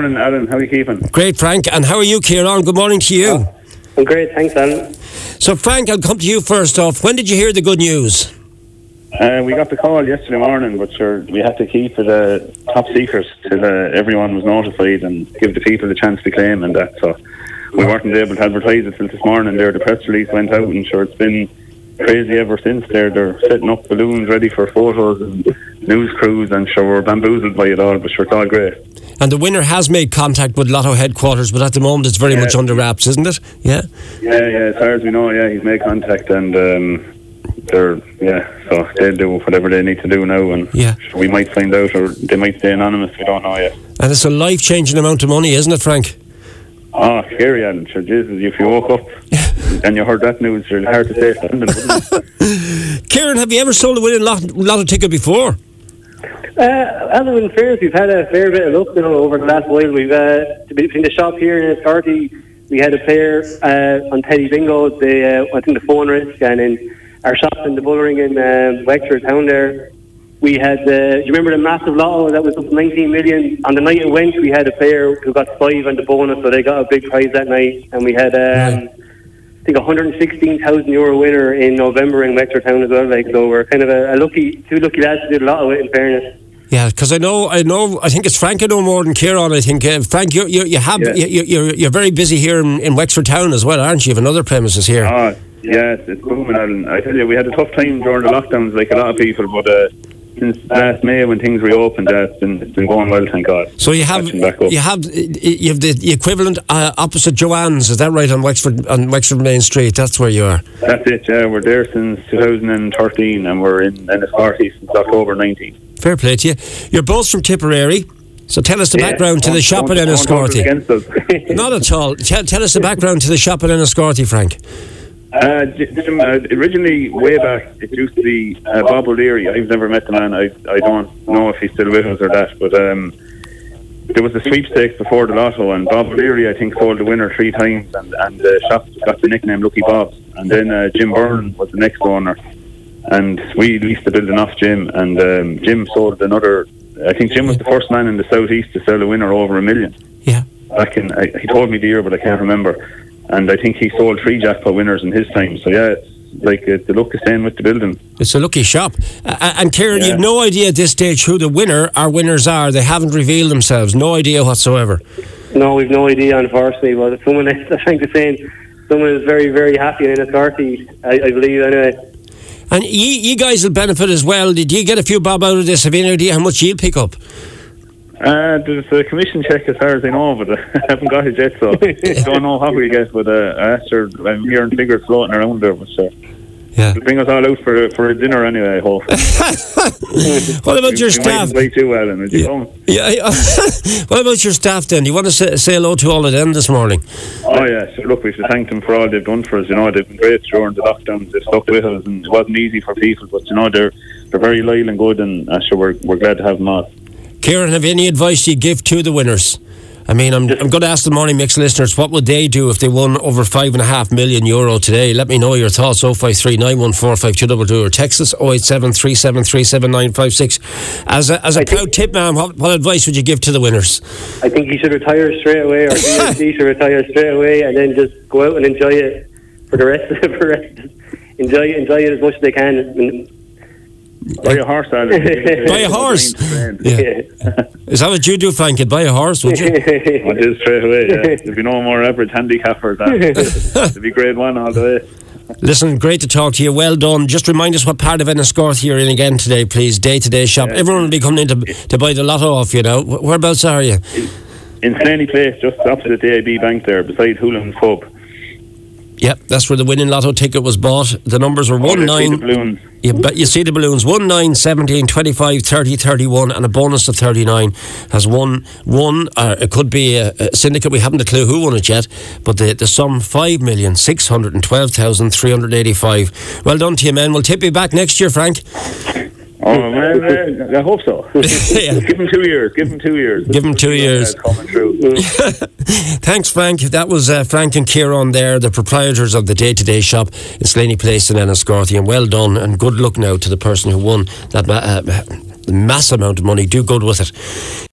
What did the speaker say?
morning, Alan. How are you keeping? Great, Frank. And how are you, Kieran? Good morning to you. I'm great, thanks, Alan. So, Frank, I'll come to you first off. When did you hear the good news? Uh, we got the call yesterday morning, but sure, we had to keep it uh, top secret till uh, everyone was notified and give the people the chance to claim and that. So we weren't able to advertise it till this morning. There, the press release went out, and sure, it's been crazy ever since. There, they're setting up balloons ready for photos and news crews, and sure, we're bamboozled by it all. But sure, it's all great. And the winner has made contact with Lotto headquarters, but at the moment it's very Yeah. much under wraps, isn't it? Yeah. Yeah, yeah. As far as we know, yeah, he's made contact, and um, they're yeah. So they'll do whatever they need to do now, and Yeah. we might find out, or they might stay anonymous. We don't know yet. And it's a life changing amount of money, isn't it, Frank? Oh, scary, Alan. Sure, Jesus, if you woke up and you heard that news, it's hard to say something. Kieran, have you ever sold a winning lot- lotto ticket before? Uh, as in fairness, we've had a fair bit of luck you know, over the last while. We've uh, between the shop here in Enniscorthy, we had a player uh, on Telly Bingo. They uh, went in the phone risk, and in our shop in the Bullring in um, Wexford town there, we had. Uh, do you remember the massive lotto that was up 19 million? On the night it went, we had a player who got five on the bonus, so they got a big prize that night, and we had. Um, I think a 116,000 euro winner in November in Wexford Town as well. Like so, we're kind of a, a lucky, two lucky lads to do a lot of it. In fairness, Yeah, because I know, I know, I think it's Frank I know more than Kieran. I think uh, Frank, you you, you have Yeah. you, you- you're you're very busy here in, in Wexford Town as well, aren't you? You have another premises here. oh, yeah, it's, booming, Alan. I tell you, we had a tough time during the lockdowns, like a lot of people, but uh, since last May when things reopened, uh, it's been it's been going well, thank God. So you have Catching back up. you have you have the, the equivalent uh, opposite Joanne's. Is that right on Wexford on Wexford Main Street? That's where you are. That's it. Yeah, we're there since 2013, and we're in Enniscorthy since October 19. Fair play to you. You're both from Tipperary. So tell us the Yeah, background to the shop at don't- don't hold it Enniscorthy. Not at all. Tell, tell us the background to the shop at Enniscorthy, Frank. Uh, Jim, uh, originally, way back, it used to be uh, Bob O'Leary. I've never met the man. I I don't know if he's still with us or that. But um, there was a sweepstakes before the lotto, and Bob O'Leary, I think, sold the winner three times, and and the shop got the nickname Lucky Bob. And then uh, Jim Byrne was the next owner, and we leased the building off Jim, and um, Jim sold another. I think Jim was the first man in the southeast to sell a winner over a million Yeah. back in. I, he told me the year, but I can't remember. And I think he sold three jackpot winners in his time. So yeah, it's like uh, the luck is staying with the building. It's a lucky shop. Uh, and Kieran, Yeah. you've no idea at this stage who the winner or winners are. They haven't revealed themselves. No idea whatsoever. no, we've no idea, unfortunately. But someone I think, the saying, someone is very, very happy in Enniscorthy. I, I believe anyway. And you, you guys will benefit as well. Did you get a few bob out of this? Have you any idea how much you'll pick up? Uh, there's a commission check as far as I know, but I haven't got it yet, so don't know how we get. But uh, her, I'm hearing figures floating around there, but uh, Yeah. it'll bring us all out for for a dinner anyway. I hope. What about your staff? you, Alan. Would you come? Yeah, yeah. what about your staff then? Do you want to say, say hello to all of them this morning? Oh yeah, so look, we should thank them for all they've done for us. You know, they've been great during the lockdowns. They stuck with us, and it wasn't easy for people, but you know, they're they're very loyal and good, and uh, sure, we're we're glad to have them all. Kieran, have you any advice you give to the winners? I mean, I'm, I'm going to ask the Morning Mix listeners, what would they do if they won over five and a half million euro today? Let me know your thoughts. 053 914 5222 or text us 087 373 As a, as a I proud Tipp man, what, what advice would you give to the winners? I think you should retire straight away, or DSD should retire straight away, and then just go out and enjoy it for the rest of the for the rest. Enjoy it, enjoy it as much as they can. And, Buy a horse, Alan. Buy a horse. Yeah. Yeah. Is that what you do, Frank? You'd buy a horse, would you? I do straight away. Yeah. There'll be no more average handicappers. There'll be grade one all the way. Listen, great to talk to you. Well done. Just remind us what part of Enniscorthy you're in again today, please. Day to day shop. Everyone will be coming in to, to buy the lotto off you know. Whereabouts are you? In Slaney Place, just opposite the AIB Bank there, beside Hoolan's Pub. Yep, that's where the winning lotto ticket was bought. The numbers were Oh, 1 they see the 9. balloons. You, bet you see the balloons 1 9, 17, 25, 30, 31, and a bonus of 39 has won one. Uh, it could be a, a syndicate. We haven't a clue who won it yet, but the, the sum 5,612,385. Well done to you, men. We'll tip you back next year, Frank. Oh, well, uh, I hope so. Yeah. Give him two years. Give him two years. Give him two years. Coming through. Thanks, Frank. That was uh, Frank and Kieran there, the proprietors of the day to day shop in Slaney Place in Enniscorthy. And well done, and good luck now to the person who won that ma- uh, mass amount of money. Do good with it.